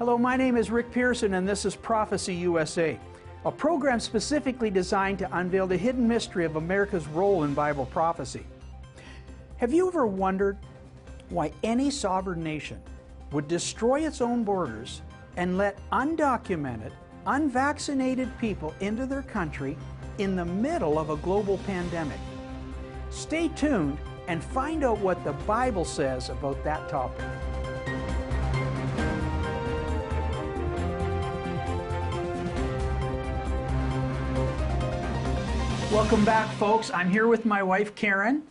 Hello, my name is Rick Pearson, and this is Prophecy USA, a program specifically designed to unveil the hidden mystery of America's role in Bible prophecy. Have you ever wondered why any sovereign nation would destroy its own borders and let undocumented, unvaccinated people into their country in the middle of a global pandemic? Stay tuned and find out what the Bible says about that topic. Welcome back, folks. I'm here with my wife, Karen.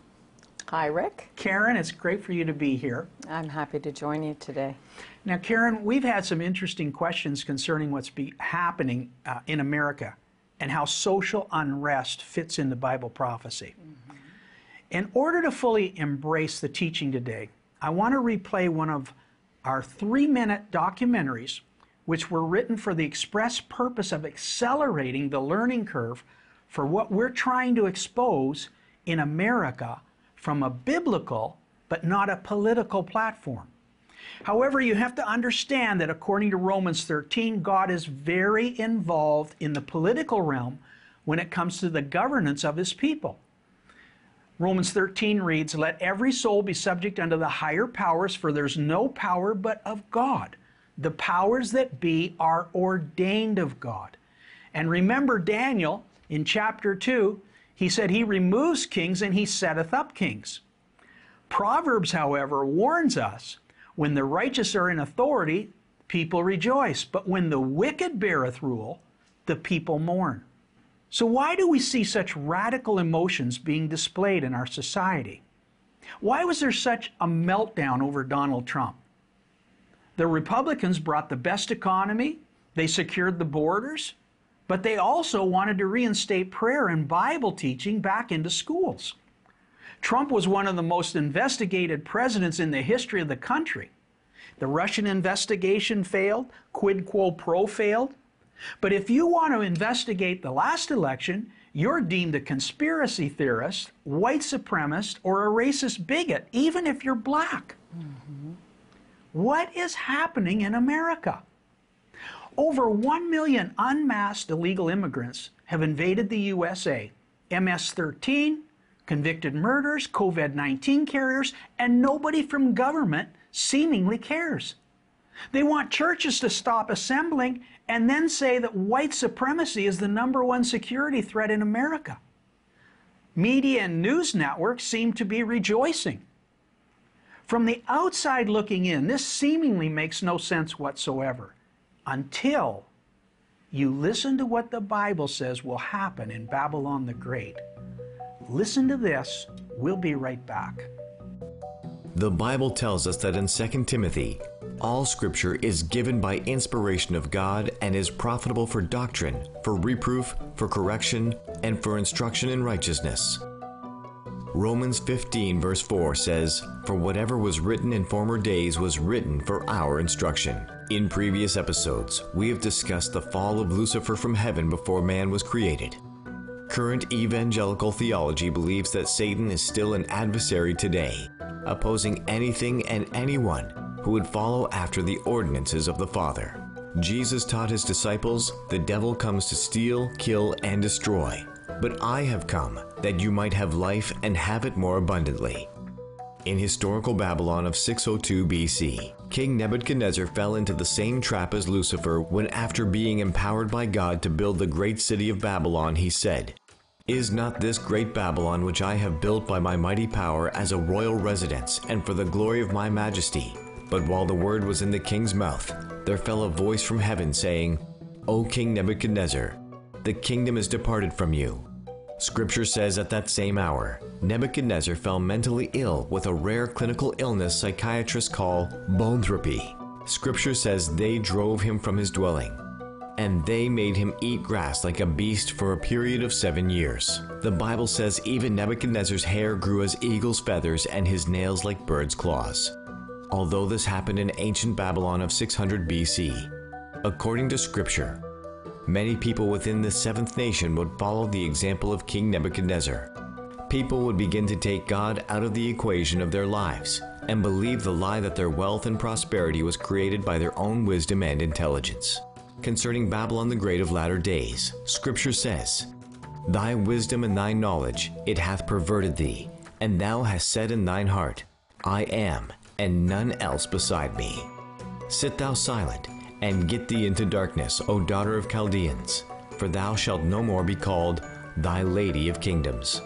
Hi, Rick. Karen, it's great for you to be here. I'm happy to join you today. Now, Karen, we've had some interesting questions concerning what's be happening uh, in America and how social unrest fits into Bible prophecy. Mm-hmm. In order to fully embrace the teaching today, I want to replay one of our three minute documentaries, which were written for the express purpose of accelerating the learning curve for what we're trying to expose in America from a biblical but not a political platform. However, you have to understand that according to Romans 13, God is very involved in the political realm when it comes to the governance of his people. Romans 13 reads, Let every soul be subject unto the higher powers, for there's no power but of God. The powers that be are ordained of God. And remember Daniel in chapter 2, he said, He removes kings and he setteth up kings. Proverbs, however, warns us when the righteous are in authority, people rejoice. But when the wicked beareth rule, the people mourn. So, why do we see such radical emotions being displayed in our society? Why was there such a meltdown over Donald Trump? The Republicans brought the best economy, they secured the borders, but they also wanted to reinstate prayer and Bible teaching back into schools. Trump was one of the most investigated presidents in the history of the country. The Russian investigation failed, quid quo pro failed. But if you want to investigate the last election, you're deemed a conspiracy theorist, white supremacist, or a racist bigot, even if you're black. Mm-hmm. What is happening in America? Over 1 million unmasked illegal immigrants have invaded the USA. MS 13, convicted murders, COVID 19 carriers, and nobody from government seemingly cares. They want churches to stop assembling and then say that white supremacy is the number one security threat in America. Media and news networks seem to be rejoicing. From the outside looking in, this seemingly makes no sense whatsoever until you listen to what the Bible says will happen in Babylon the Great. Listen to this. We'll be right back. The Bible tells us that in 2 Timothy, all scripture is given by inspiration of God and is profitable for doctrine, for reproof, for correction, and for instruction in righteousness. Romans 15, verse 4 says, For whatever was written in former days was written for our instruction. In previous episodes, we have discussed the fall of Lucifer from heaven before man was created. Current evangelical theology believes that Satan is still an adversary today, opposing anything and anyone who would follow after the ordinances of the Father. Jesus taught his disciples, The devil comes to steal, kill, and destroy. But I have come that you might have life and have it more abundantly. In historical Babylon of 602 BC, King Nebuchadnezzar fell into the same trap as Lucifer when, after being empowered by God to build the great city of Babylon, he said, Is not this great Babylon which I have built by my mighty power as a royal residence and for the glory of my majesty? But while the word was in the king's mouth, there fell a voice from heaven saying, O King Nebuchadnezzar, the kingdom is departed from you Scripture says at that same hour, Nebuchadnezzar fell mentally ill with a rare clinical illness psychiatrists call boanthropy. Scripture says they drove him from his dwelling, and they made him eat grass like a beast for a period of seven years. The Bible says even Nebuchadnezzar's hair grew as eagle's feathers and his nails like bird's claws. Although this happened in ancient Babylon of 600 BC, according to Scripture, many people within the seventh nation would follow the example of King Nebuchadnezzar. People would begin to take God out of the equation of their lives and believe the lie that their wealth and prosperity was created by their own wisdom and intelligence. Concerning Babylon the Great of latter days, Scripture says, Thy wisdom and thy knowledge it hath perverted thee, and thou hast said in thine heart, I am, and none else beside me. Sit thou silent, and get thee into darkness, O daughter of Chaldeans, for thou shalt no more be called thy Lady of Kingdoms.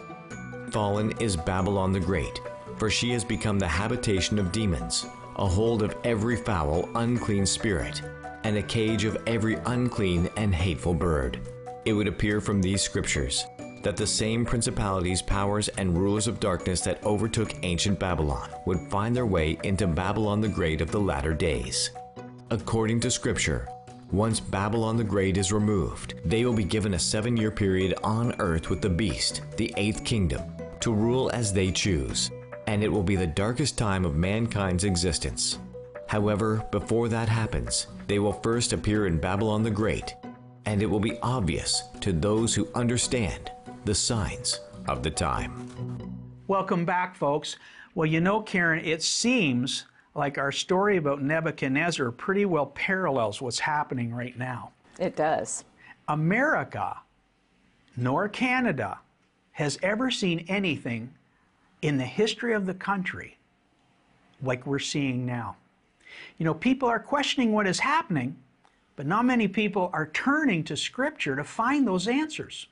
Fallen is Babylon the Great, for she has become the habitation of demons, a hold of every foul, unclean spirit, and a cage of every unclean and hateful bird. It would appear from these scriptures that the same principalities, powers, and rulers of darkness that overtook ancient Babylon would find their way into Babylon the Great of the latter days. According to Scripture, once Babylon the Great is removed, they will be given a seven year period on earth with the beast, the eighth kingdom, to rule as they choose, and it will be the darkest time of mankind's existence. However, before that happens, they will first appear in Babylon the Great, and it will be obvious to those who understand the signs of the time. Welcome back, folks. Well, you know, Karen, it seems like our story about Nebuchadnezzar pretty well parallels what's happening right now. It does. America, nor Canada, has ever seen anything in the history of the country like we're seeing now. You know, people are questioning what is happening, but not many people are turning to Scripture to find those answers.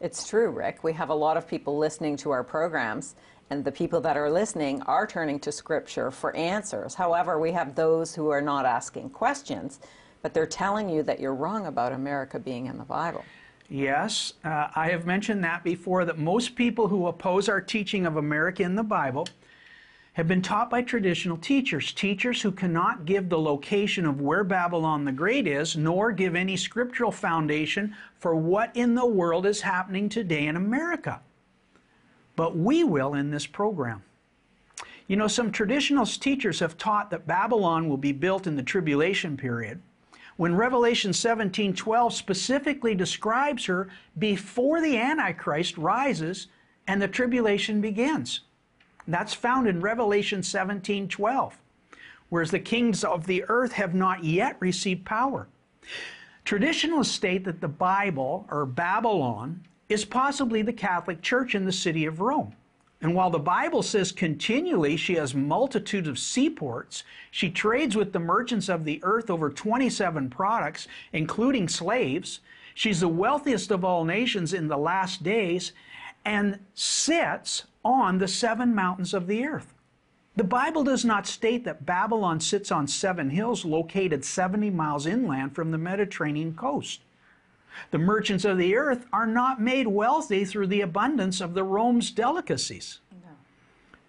It's true, Rick. We have a lot of people listening to our programs, and the people that are listening are turning to Scripture for answers. However, we have those who are not asking questions, but they're telling you that you're wrong about America being in the Bible. Yes, uh, I have mentioned that before that most people who oppose our teaching of America in the Bible have been taught by traditional teachers, teachers who cannot give the location of where Babylon the Great is, nor give any scriptural foundation for what in the world is happening today in America. But we will in this program. You know, some traditional teachers have taught that Babylon will be built in the tribulation period when Revelation 17:12 specifically describes her before the Antichrist rises and the tribulation begins. That's found in Revelation 17:12. Whereas the kings of the earth have not yet received power. Traditionalists state that the Bible, or Babylon, is possibly the Catholic Church in the city of Rome. And while the Bible says continually she has multitudes of seaports, she trades with the merchants of the earth over 27 products, including slaves. She's the wealthiest of all nations in the last days and sits on the seven mountains of the earth. The Bible does not state that Babylon sits on seven hills located 70 miles inland from the Mediterranean coast. The merchants of the earth are not made wealthy through the abundance of the Rome's delicacies. No.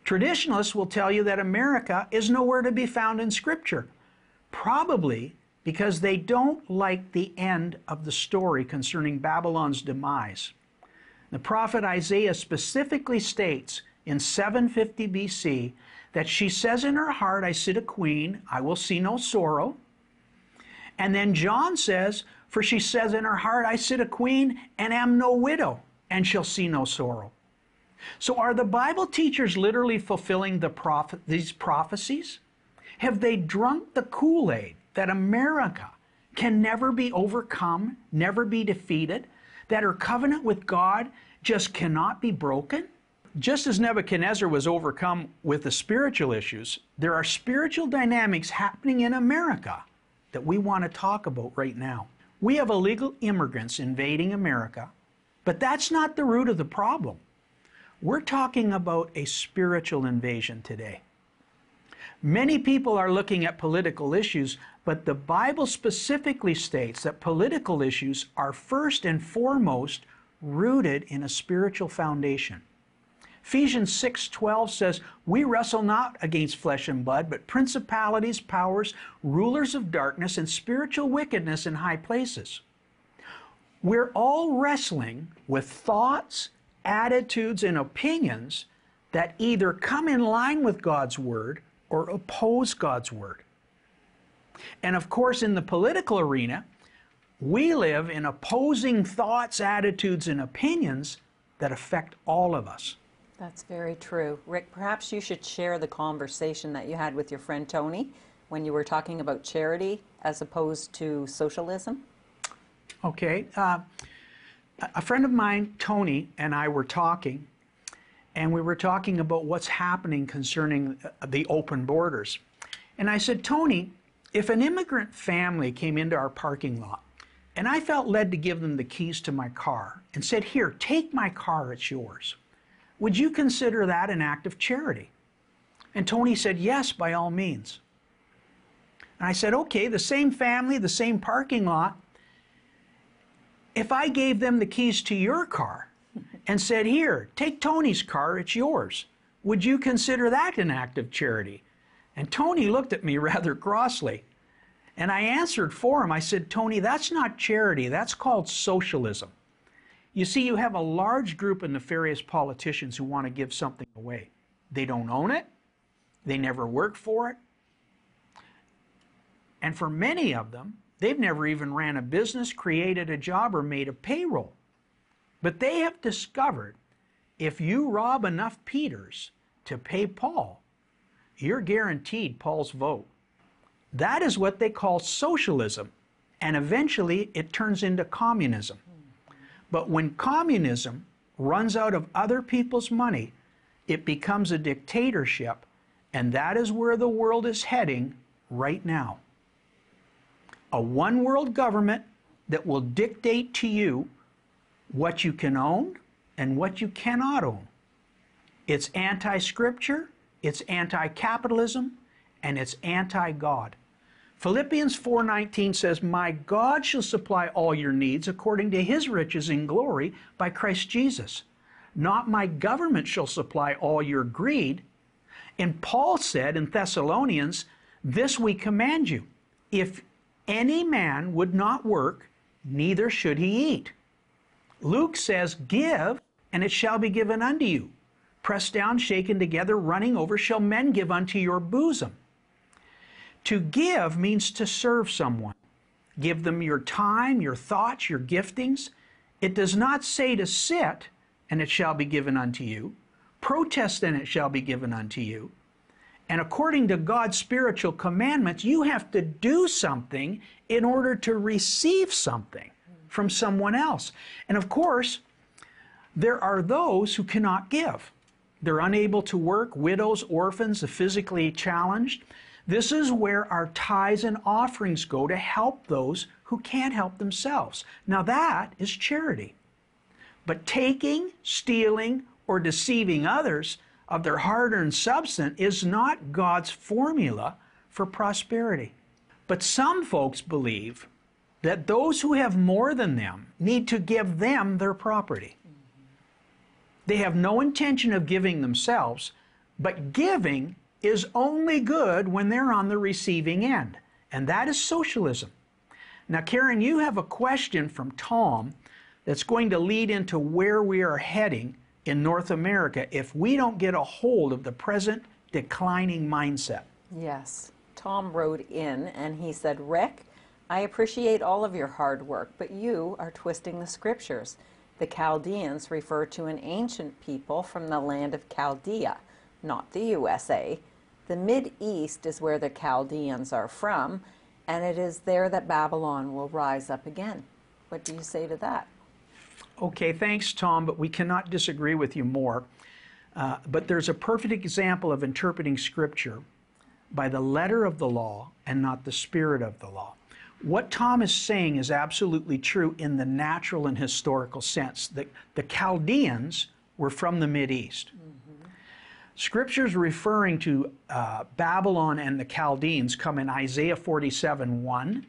Traditionalists will tell you that America is nowhere to be found in Scripture, probably because they don't like the end of the story concerning Babylon's demise. The prophet Isaiah specifically states in 750 BC that she says in her heart, I sit a queen, I will see no sorrow. And then John says, For she says in her heart, I sit a queen and am no widow, and shall see no sorrow. So are the Bible teachers literally fulfilling the these prophecies? Have they drunk the Kool Aid that America can never be overcome, never be defeated, that her covenant with God just cannot be broken? Just as Nebuchadnezzar was overcome with the spiritual issues, there are spiritual dynamics happening in America that we want to talk about right now. We have illegal immigrants invading America, but that's not the root of the problem. We're talking about a spiritual invasion today. Many people are looking at political issues, but the Bible specifically states that political issues are first and foremost rooted in a spiritual foundation. Ephesians 6:12 says, "We wrestle not against flesh and blood, but principalities, powers, rulers of darkness and spiritual wickedness in high places." We're all wrestling with thoughts, attitudes, and opinions that either come in line with God's word or oppose God's word. And of course, in the political arena, we live in opposing thoughts, attitudes, and opinions that affect all of us. That's very true. Rick, perhaps you should share the conversation that you had with your friend Tony when you were talking about charity as opposed to socialism. Okay. Uh, a friend of mine, Tony, and I were talking, and we were talking about what's happening concerning uh, the open borders. And I said, Tony, if an immigrant family came into our parking lot and I felt led to give them the keys to my car and said, Here, take my car, it's yours, would you consider that an act of charity? And Tony said, Yes, by all means. And I said, Okay, the same family, the same parking lot. If I gave them the keys to your car and said, Here, take Tony's car, it's yours, would you consider that an act of charity? And Tony looked at me rather crossly. And I answered for him. I said, Tony, that's not charity, that's called socialism. You see, you have a large group of nefarious politicians who want to give something away. They don't own it, they never worked for it. And for many of them, they've never even ran a business, created a job, or made a payroll. But they have discovered if you rob enough Peters to pay Paul, you're guaranteed Paul's vote. That is what they call socialism, and eventually it turns into communism. But when communism runs out of other people's money, it becomes a dictatorship, and that is where the world is heading right now. A one world government that will dictate to you what you can own and what you cannot own. It's anti scripture, it's anti capitalism, and it's anti God. Philippians 4:19 says, "My God shall supply all your needs according to his riches in glory by Christ Jesus. Not my government shall supply all your greed." And Paul said in Thessalonians, "This we command you: if any man would not work, neither should he eat." Luke says, "Give, and it shall be given unto you. Pressed down, shaken together, running over, shall men give unto your bosom." To give means to serve someone. Give them your time, your thoughts, your giftings. It does not say to sit, and it shall be given unto you. Protest, and it shall be given unto you. And according to God's spiritual commandments, you have to do something in order to receive something from someone else. And of course, there are those who cannot give. They're unable to work, widows, orphans, the physically challenged. This is where our tithes and offerings go to help those who can't help themselves. Now, that is charity. But taking, stealing, or deceiving others of their hard earned substance is not God's formula for prosperity. But some folks believe that those who have more than them need to give them their property. They have no intention of giving themselves, but giving is only good when they're on the receiving end. And that is socialism. Now, Karen, you have a question from Tom that's going to lead into where we are heading in North America if we don't get a hold of the present declining mindset. Yes. Tom wrote in and he said, Rick, I appreciate all of your hard work, but you are twisting the scriptures. The Chaldeans refer to an ancient people from the land of Chaldea, not the USA. The Mid East is where the Chaldeans are from, and it is there that Babylon will rise up again. What do you say to that? Okay, thanks, Tom, but we cannot disagree with you more. Uh, but there's a perfect example of interpreting Scripture by the letter of the law and not the spirit of the law. What Tom is saying is absolutely true in the natural and historical sense. The, the Chaldeans were from the Mid East. Mm-hmm. Scriptures referring to uh, Babylon and the Chaldeans come in Isaiah 47 1.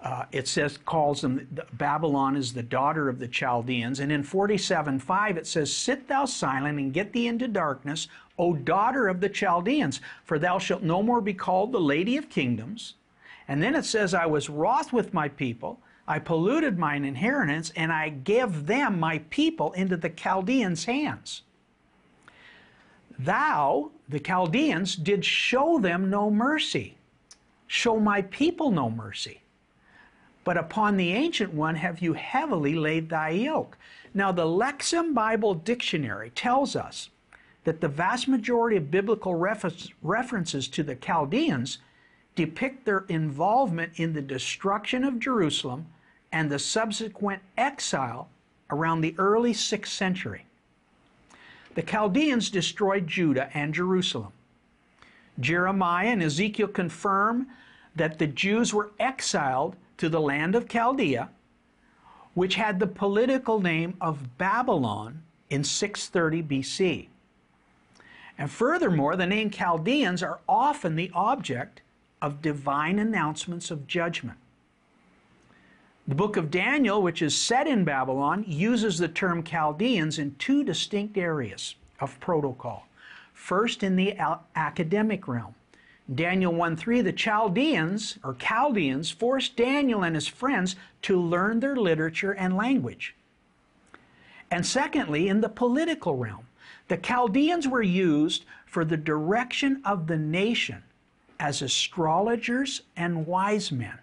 Uh, it says, calls them, Babylon is the daughter of the Chaldeans. And in 47 5, it says, Sit thou silent and get thee into darkness, O daughter of the Chaldeans, for thou shalt no more be called the lady of kingdoms and then it says, I was wroth with my people, I polluted mine inheritance, and I gave them, my people, into the Chaldeans' hands. Thou, the Chaldeans, did show them no mercy. Show my people no mercy. But upon the ancient one have you heavily laid thy yoke. Now, the Lexham Bible Dictionary tells us that the vast majority of biblical refer- references to the Chaldeans depict their involvement in the destruction of Jerusalem and the subsequent exile around the early 6th century. The Chaldeans destroyed Judah and Jerusalem. Jeremiah and Ezekiel confirm that the Jews were exiled to the land of Chaldea, which had the political name of Babylon in 630 BC. And furthermore, the name Chaldeans are often the object of divine announcements of judgment. The book of Daniel, which is set in Babylon, uses the term Chaldeans in two distinct areas of protocol. First, in the academic realm. Daniel 1:3, the Chaldeans or Chaldeans forced Daniel and his friends to learn their literature and language. And secondly, in the political realm, the Chaldeans were used for the direction of the nation as astrologers and wise men.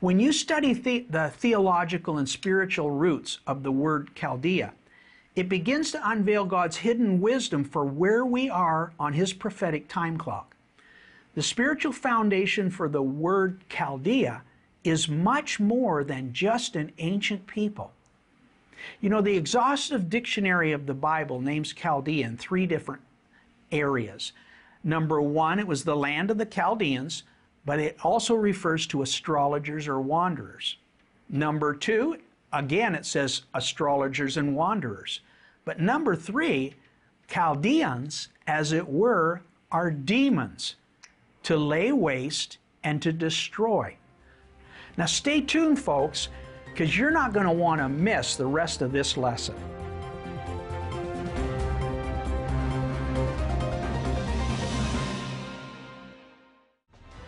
When you study the, the, theological and spiritual roots of the word Chaldea, it begins to unveil God's hidden wisdom for where we are on His prophetic time clock. The spiritual foundation for the word Chaldea is much more than just an ancient people. You know, the exhaustive dictionary of the Bible names Chaldea in three different areas. Number one, it was the land of the Chaldeans, but it also refers to astrologers or wanderers. Number two, again, it says astrologers and wanderers. But number three, Chaldeans, as it were, are demons to lay waste and to destroy. Now, stay tuned, folks, because you're not going to want to miss the rest of this lesson.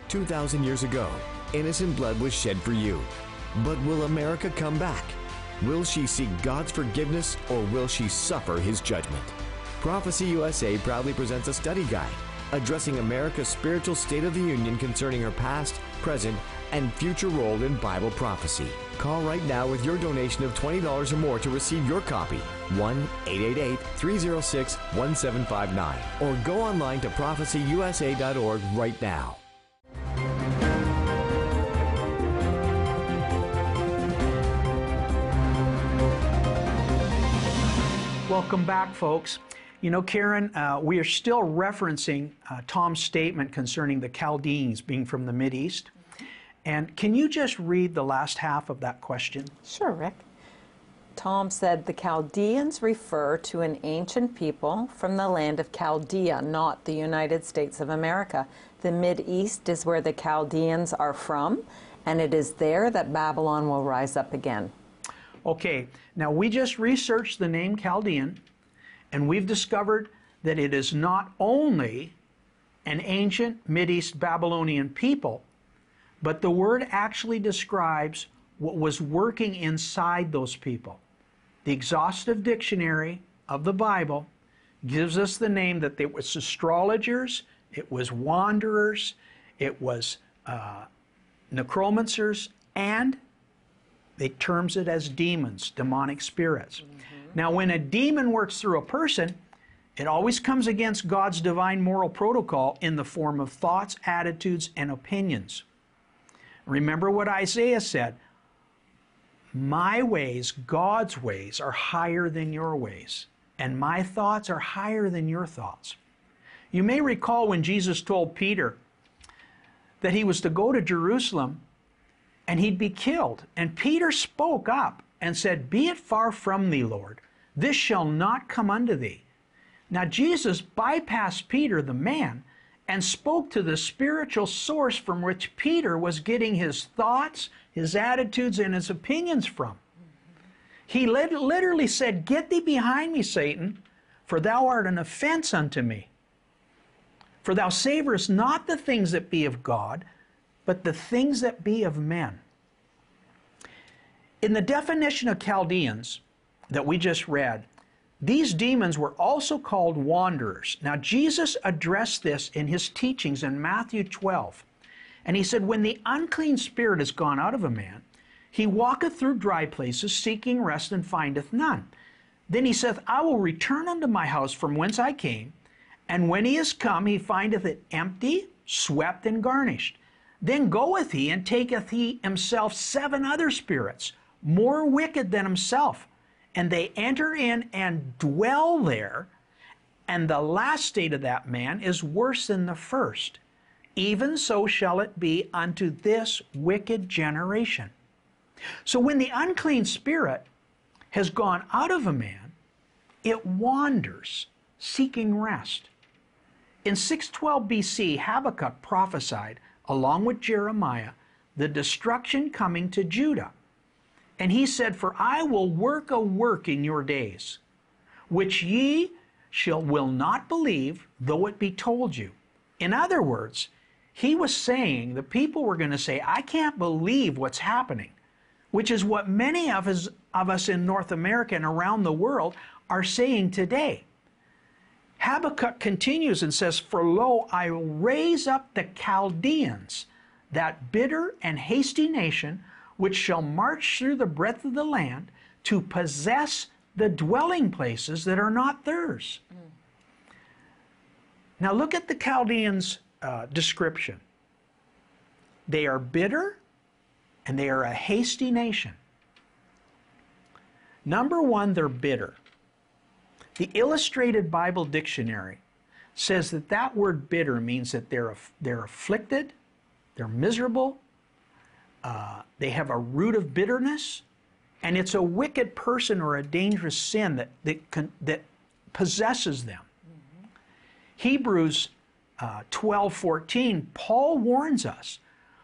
2,000 years ago, innocent blood was shed for you. But will America come back? Will she seek God's forgiveness or will she suffer his judgment? Prophecy USA proudly presents a study guide addressing America's spiritual state of the union concerning her past, present, and future role in Bible prophecy. Call right now with your donation of $20 or more to receive your copy. 1 888 306 1759. Or go online to prophecyusa.org right now. Welcome back, folks. You know, Karen, uh, we are still referencing uh, Tom's statement concerning the Chaldeans being from the East. And can you just read the last half of that question? Sure, Rick. Tom said the Chaldeans refer to an ancient people from the land of Chaldea, not the United States of America. The Mid East is where the Chaldeans are from, and it is there that Babylon will rise up again. Okay, now we just researched the name Chaldean, and we've discovered that it is not only an ancient Mideast Babylonian people, but the word actually describes what was working inside those people. The exhaustive dictionary of the Bible gives us the name that it was astrologers, it was wanderers, it was uh, necromancers, and it terms it as demons, demonic spirits. Mm-hmm. Now, when a demon works through a person, it always comes against God's divine moral protocol in the form of thoughts, attitudes, and opinions. Remember what Isaiah said My ways, God's ways, are higher than your ways, and my thoughts are higher than your thoughts. You may recall when Jesus told Peter that he was to go to Jerusalem and he'd be killed. And Peter spoke up and said, Be it far from thee, Lord. This shall not come unto thee. Now, Jesus bypassed Peter, the man, and spoke to the spiritual source from which Peter was getting his thoughts, his attitudes, and his opinions from. He literally said, Get thee behind me, Satan, for thou art an offense unto me. For thou savorest not the things that be of God, but the things that be of men. In the definition of Chaldeans that we just read, these demons were also called wanderers. Now, Jesus addressed this in his teachings in Matthew 12. And he said, When the unclean spirit is gone out of a man, he walketh through dry places, seeking rest, and findeth none. Then he saith, I will return unto my house from whence I came. And when he is come, he findeth it empty, swept, and garnished. Then goeth he and taketh he himself seven other spirits, more wicked than himself. And they enter in and dwell there. And the last state of that man is worse than the first. Even so shall it be unto this wicked generation. So when the unclean spirit has gone out of a man, it wanders seeking rest. In 612 BC, Habakkuk prophesied, along with Jeremiah, the destruction coming to Judah. And he said, For I will work a work in your days, which ye shall will not believe, though it be told you. In other words, he was saying the people were going to say, I can't believe what's happening, which is what many of us, of us in North America and around the world are saying today. Habakkuk continues and says, For lo, I will raise up the Chaldeans, that bitter and hasty nation, which shall march through the breadth of the land to possess the dwelling places that are not theirs. Mm. Now look at the Chaldeans' uh, description. They are bitter and they are a hasty nation. Number one, they're bitter. The Illustrated Bible Dictionary says that that word bitter means that they're, they're afflicted, they're miserable, uh, they have a root of bitterness, and it's a wicked person or a dangerous sin that, that, con, that possesses them. Mm-hmm. Hebrews uh, 12 14, Paul warns us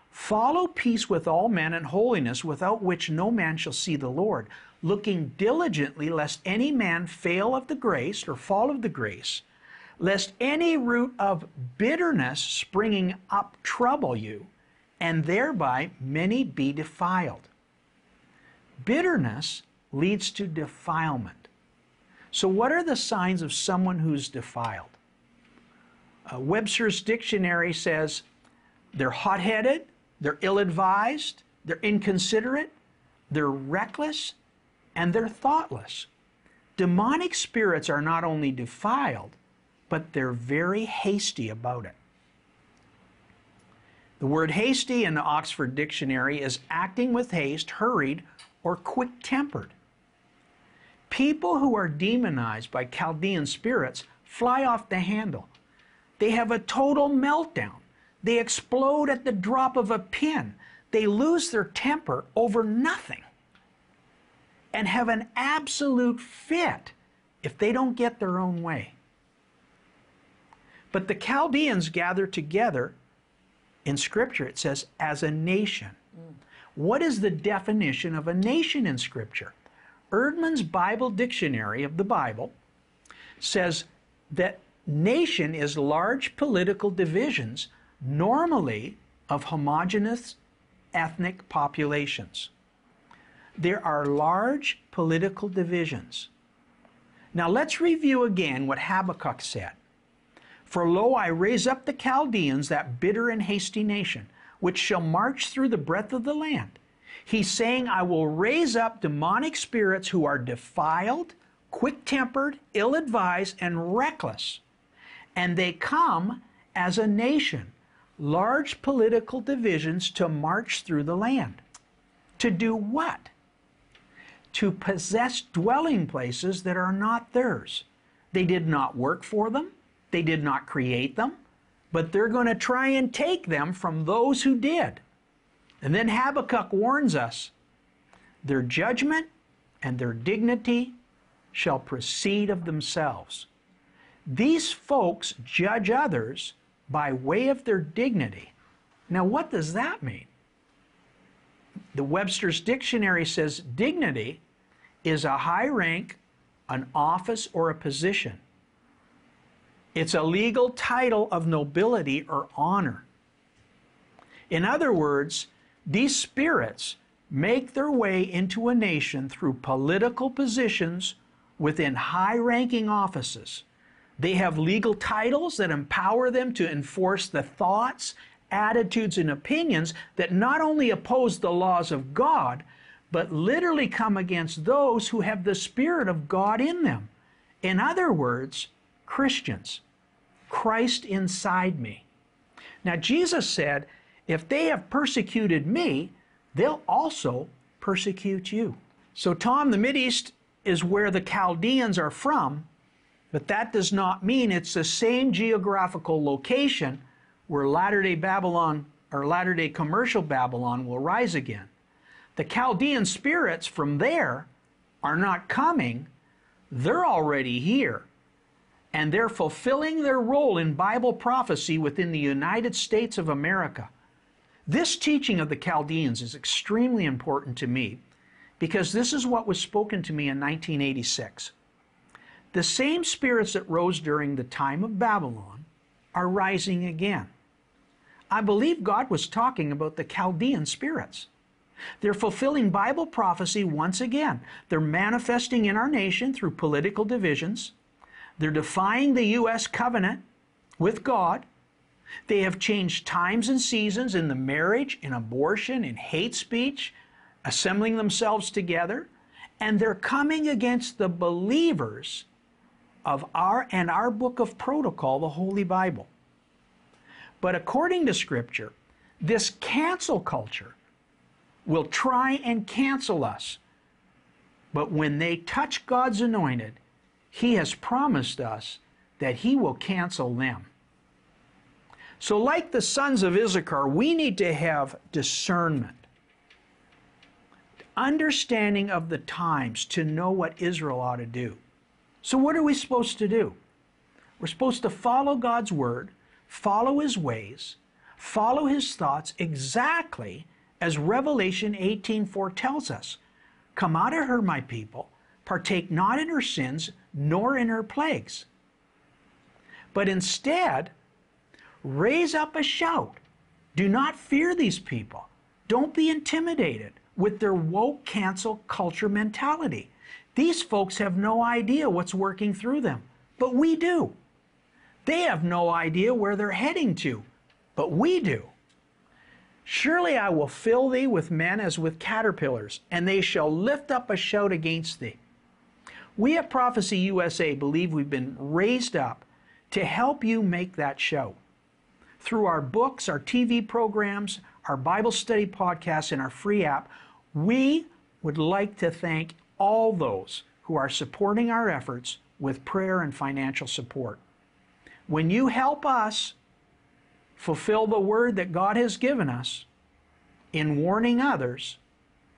follow peace with all men and holiness, without which no man shall see the Lord looking diligently lest any man fail of the grace or fall of the grace, lest any root of bitterness springing up trouble you, and thereby many be defiled. Bitterness leads to defilement. So, what are the signs of someone who's defiled? Uh, Webster's dictionary says they're hot headed, they're ill advised, they're inconsiderate, they're reckless, and they're thoughtless. Demonic spirits are not only defiled, but they're very hasty about it. The word hasty in the Oxford Dictionary is acting with haste, hurried, or quick tempered. People who are demonized by Chaldean spirits fly off the handle. They have a total meltdown. They explode at the drop of a pin. They lose their temper over nothing and have an absolute fit if they don't get their own way. But the Chaldeans gather together in Scripture, it says, as a nation. Mm. What is the definition of a nation in Scripture? Eerdmans Bible Dictionary of the Bible says that nation is large political divisions, normally of homogeneous ethnic populations there are large political divisions. Now let's review again what Habakkuk said. For lo, I raise up the Chaldeans, that bitter and hasty nation, which shall march through the breadth of the land. He's saying, I will raise up demonic spirits who are defiled, quick tempered, ill advised, and reckless. And they come as a nation, large political divisions to march through the land. To do what? To possess dwelling places that are not theirs. They did not work for them, they did not create them, but they're going to try and take them from those who did. And then Habakkuk warns us their judgment and their dignity shall proceed of themselves. These folks judge others by way of their dignity. Now, what does that mean? The Webster's Dictionary says dignity is a high rank, an office, or a position. It's a legal title of nobility or honor. In other words, these spirits make their way into a nation through political positions within high ranking offices. They have legal titles that empower them to enforce the thoughts attitudes, and opinions that not only oppose the laws of God, but literally come against those who have the Spirit of God in them. In other words, Christians. Christ inside me. Now, Jesus said, if they have persecuted me, they'll also persecute you. So, Tom, the Mideast is where the Chaldeans are from, but that does not mean it's the same geographical location where Latter day Babylon or Latter day commercial Babylon will rise again. The Chaldean spirits from there are not coming, they're already here. And they're fulfilling their role in Bible prophecy within the United States of America. This teaching of the Chaldeans is extremely important to me because this is what was spoken to me in 1986. The same spirits that rose during the time of Babylon are rising again. I believe God was talking about the Chaldean spirits. They're fulfilling Bible prophecy once again. They're manifesting in our nation through political divisions. They're defying the U.S. covenant with God. They have changed times and seasons in the marriage, in abortion, in hate speech, assembling themselves together, and they're coming against the believers of our and our book of protocol, the Holy Bible. But according to Scripture, this cancel culture will try and cancel us. But when they touch God's anointed, He has promised us that He will cancel them. So, like the sons of Issachar, we need to have discernment understanding of the times to know what Israel ought to do. So, what are we supposed to do? We're supposed to follow God's word, follow his ways, follow his thoughts exactly as Revelation 18:4 tells us. Come out of her, my people, partake not in her sins, nor in her plagues. But instead, raise up a shout. Do not fear these people. Don't be intimidated with their woke cancel culture mentality. These folks have no idea what's working through them, but we do. They have no idea where they're heading to, but we do. Surely I will fill thee with men as with caterpillars, and they shall lift up a shout against thee. We at Prophecy USA believe we've been raised up to help you make that shout. Through our books, our TV programs, our Bible study podcasts, and our free app, we would like to thank all those who are supporting our efforts with prayer and financial support. When you help us fulfill the word that God has given us in warning others,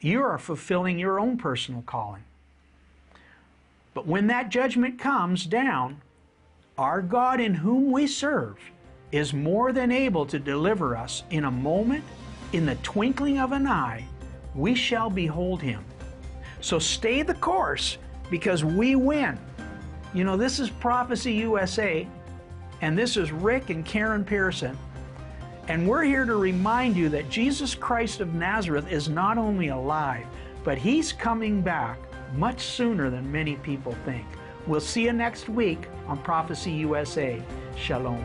you are fulfilling your own personal calling. But when that judgment comes down, our God in whom we serve is more than able to deliver us in a moment, in the twinkling of an eye, we shall behold him. So stay the course because we win. You know, this is Prophecy USA, and this is Rick and Karen Pearson. And we're here to remind you that Jesus Christ of Nazareth is not only alive, but he's coming back much sooner than many people think. We'll see you next week on Prophecy USA. Shalom.